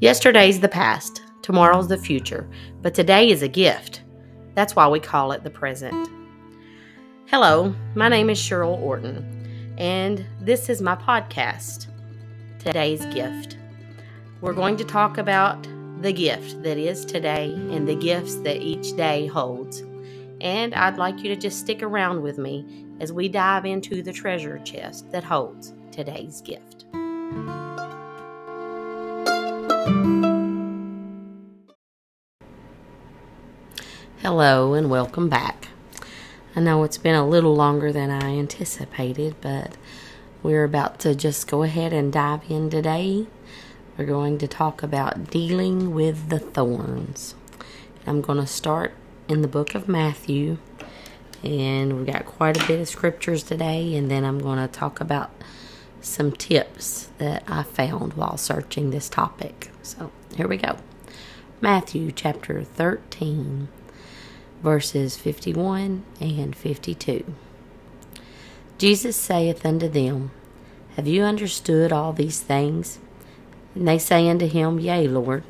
Yesterday's the past, tomorrow's the future, but today is a gift. That's why we call it the present. Hello, my name is Cheryl Orton, and this is my podcast, Today's Gift. We're going to talk about the gift that is today and the gifts that each day holds. And I'd like you to just stick around with me as we dive into the treasure chest that holds today's gift. Hello and welcome back. I know it's been a little longer than I anticipated, but we're about to just go ahead and dive in today. We're going to talk about dealing with the thorns. I'm going to start in the book of Matthew, and we've got quite a bit of scriptures today, and then I'm going to talk about some tips that I found while searching this topic. So here we go. Matthew chapter 13, verses 51 and 52. Jesus saith unto them, Have you understood all these things? And they say unto him, Yea, Lord.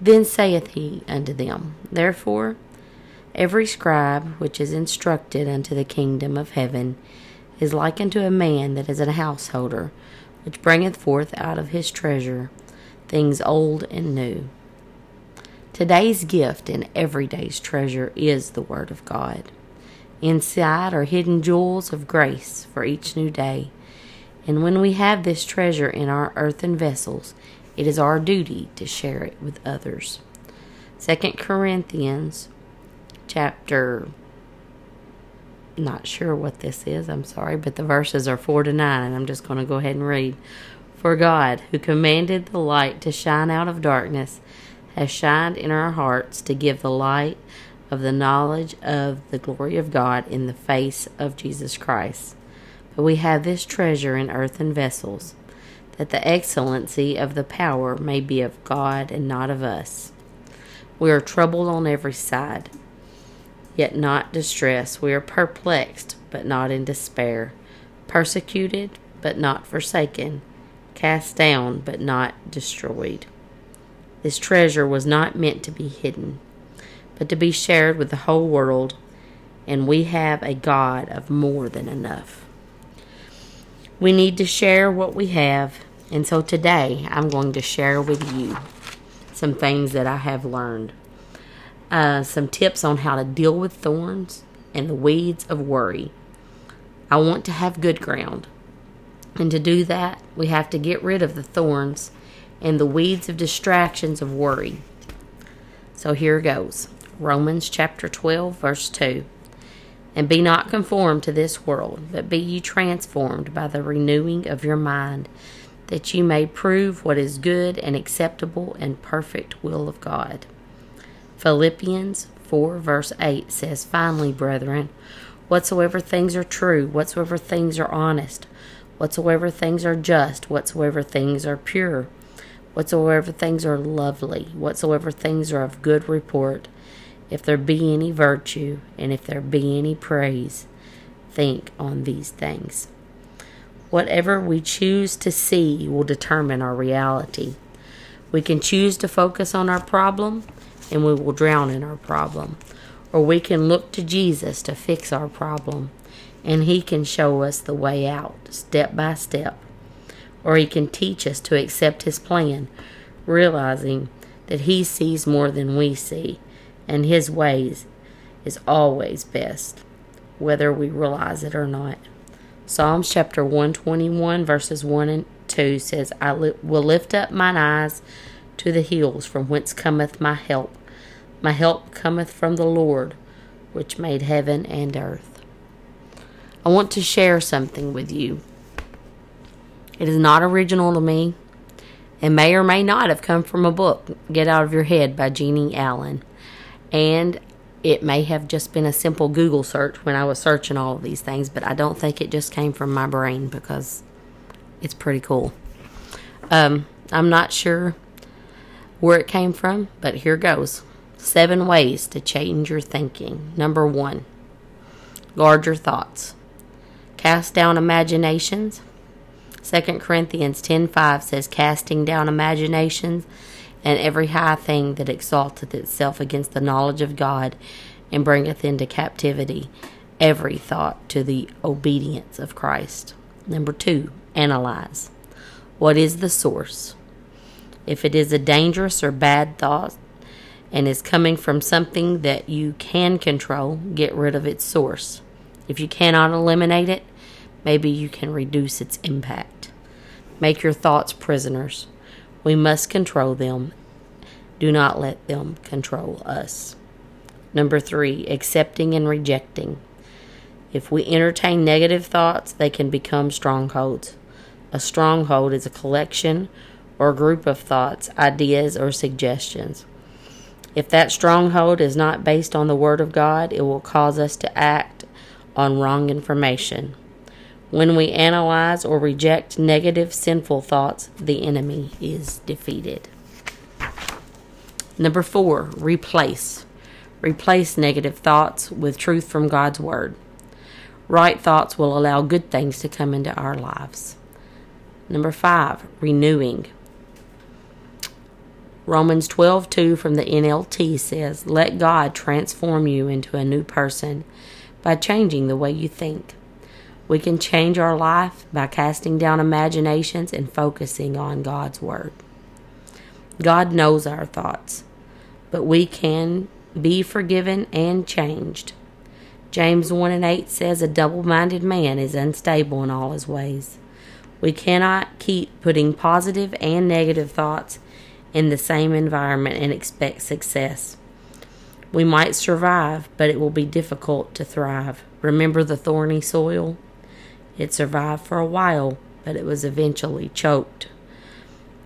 Then saith he unto them, Therefore, every scribe which is instructed unto the kingdom of heaven is like unto a man that is a householder, which bringeth forth out of his treasure things old and new. Today's gift and every day's treasure is the Word of God. Inside are hidden jewels of grace for each new day. And when we have this treasure in our earthen vessels, it is our duty to share it with others. 2 Corinthians chapter not sure what this is, I'm sorry, but the verses are 4 to 9, and I'm just going to go ahead and read. For God, who commanded the light to shine out of darkness, has shined in our hearts to give the light of the knowledge of the glory of God in the face of Jesus Christ. But we have this treasure in earthen vessels, that the excellency of the power may be of God and not of us. We are troubled on every side yet not distressed. We are perplexed, but not in despair, persecuted, but not forsaken, cast down, but not destroyed. This treasure was not meant to be hidden, but to be shared with the whole world, and we have a God of more than enough. We need to share what we have, and so today I'm going to share with you some things that I have learned uh, some tips on how to deal with thorns and the weeds of worry. I want to have good ground. And to do that, we have to get rid of the thorns and the weeds of distractions of worry. So here goes Romans chapter 12, verse 2. And be not conformed to this world, but be ye transformed by the renewing of your mind, that ye may prove what is good and acceptable and perfect will of God. Philippians 4, verse 8 says, Finally, brethren, whatsoever things are true, whatsoever things are honest, whatsoever things are just, whatsoever things are pure, whatsoever things are lovely, whatsoever things are of good report, if there be any virtue, and if there be any praise, think on these things. Whatever we choose to see will determine our reality. We can choose to focus on our problem and we will drown in our problem. Or we can look to Jesus to fix our problem, and He can show us the way out step by step. Or He can teach us to accept His plan, realizing that He sees more than we see, and His ways is always best, whether we realize it or not. Psalms chapter 121, verses 1 and 2 says, I li- will lift up mine eyes to the hills from whence cometh my help. My help cometh from the Lord, which made heaven and earth. I want to share something with you. It is not original to me and may or may not have come from a book, Get Out of Your Head by Jennie Allen. And it may have just been a simple Google search when I was searching all of these things, but I don't think it just came from my brain because it's pretty cool. Um, I'm not sure where it came from, but here goes. Seven ways to change your thinking. Number one, guard your thoughts. Cast down imaginations. 2 Corinthians 10:5 says casting down imaginations and every high thing that exalteth itself against the knowledge of God and bringeth into captivity every thought to the obedience of Christ. Number 2, analyze. What is the source? If it is a dangerous or bad thought and is coming from something that you can control, get rid of its source. If you cannot eliminate it, maybe you can reduce its impact. Make your thoughts prisoners. We must control them. Do not let them control us. Number three, accepting and rejecting. If we entertain negative thoughts, they can become strongholds. A stronghold is a collection or group of thoughts, ideas, or suggestions. If that stronghold is not based on the Word of God, it will cause us to act on wrong information. When we analyze or reject negative, sinful thoughts, the enemy is defeated. Number four, replace. Replace negative thoughts with truth from God's Word. Right thoughts will allow good things to come into our lives. Number five, renewing. Romans 12:2 from the NLT says, "Let God transform you into a new person by changing the way you think." We can change our life by casting down imaginations and focusing on God's word. God knows our thoughts, but we can be forgiven and changed. James 1 and 8 says, A double minded man is unstable in all his ways. We cannot keep putting positive and negative thoughts in the same environment and expect success. We might survive, but it will be difficult to thrive. Remember the thorny soil? It survived for a while, but it was eventually choked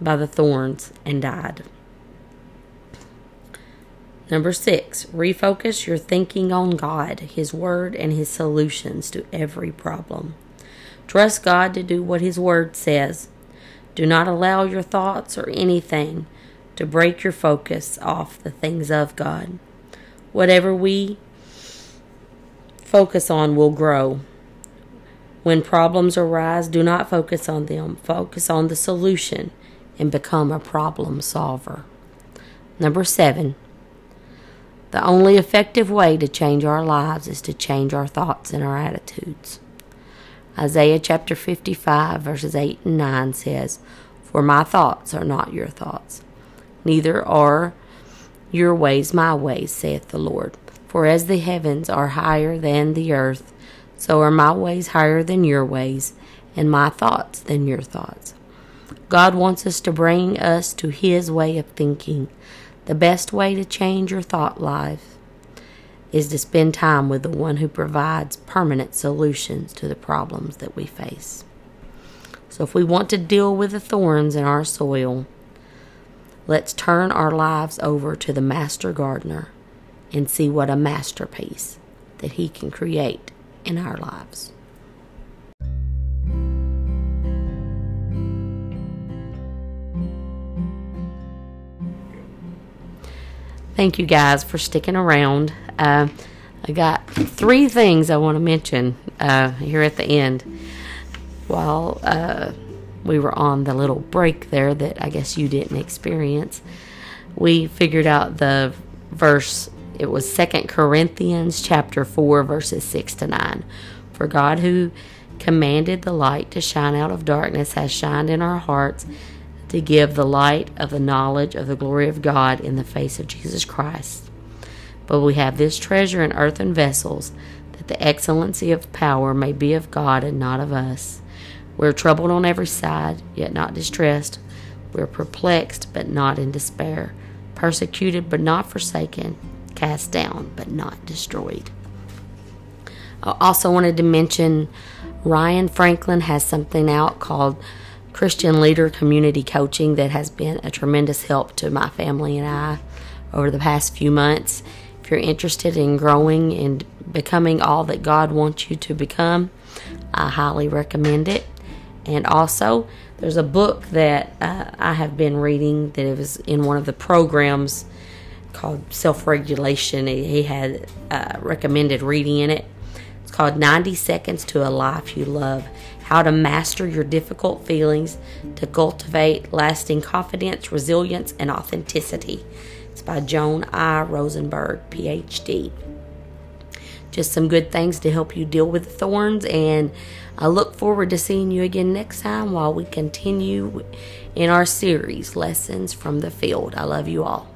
by the thorns and died. Number six, refocus your thinking on God, His Word, and His solutions to every problem. Trust God to do what His Word says. Do not allow your thoughts or anything to break your focus off the things of God. Whatever we focus on will grow. When problems arise, do not focus on them. Focus on the solution and become a problem solver. Number seven, the only effective way to change our lives is to change our thoughts and our attitudes. Isaiah chapter 55, verses 8 and 9 says, For my thoughts are not your thoughts, neither are your ways my ways, saith the Lord. For as the heavens are higher than the earth, so are my ways higher than your ways, and my thoughts than your thoughts. God wants us to bring us to His way of thinking the best way to change your thought life is to spend time with the one who provides permanent solutions to the problems that we face. So, if we want to deal with the thorns in our soil, let's turn our lives over to the Master Gardener and see what a masterpiece that He can create in our lives. Thank you guys for sticking around. Uh, I got three things I want to mention uh, here at the end. While uh, we were on the little break there that I guess you didn't experience, we figured out the verse. It was Second Corinthians chapter 4, verses 6 to 9. For God, who commanded the light to shine out of darkness, has shined in our hearts to give the light of the knowledge of the glory of God in the face of Jesus Christ. But we have this treasure in earthen vessels, that the excellency of power may be of God and not of us. We are troubled on every side, yet not distressed. We are perplexed, but not in despair. Persecuted, but not forsaken. Cast down, but not destroyed. I also wanted to mention Ryan Franklin has something out called Christian Leader Community Coaching that has been a tremendous help to my family and I over the past few months. If you're interested in growing and becoming all that God wants you to become, I highly recommend it. And also, there's a book that uh, I have been reading that was in one of the programs called Self Regulation. He had uh, recommended reading in it. It's called 90 Seconds to a Life You Love How to Master Your Difficult Feelings to Cultivate Lasting Confidence, Resilience, and Authenticity. It's by Joan I. Rosenberg, PhD. Just some good things to help you deal with thorns, and I look forward to seeing you again next time while we continue in our series, Lessons from the Field. I love you all.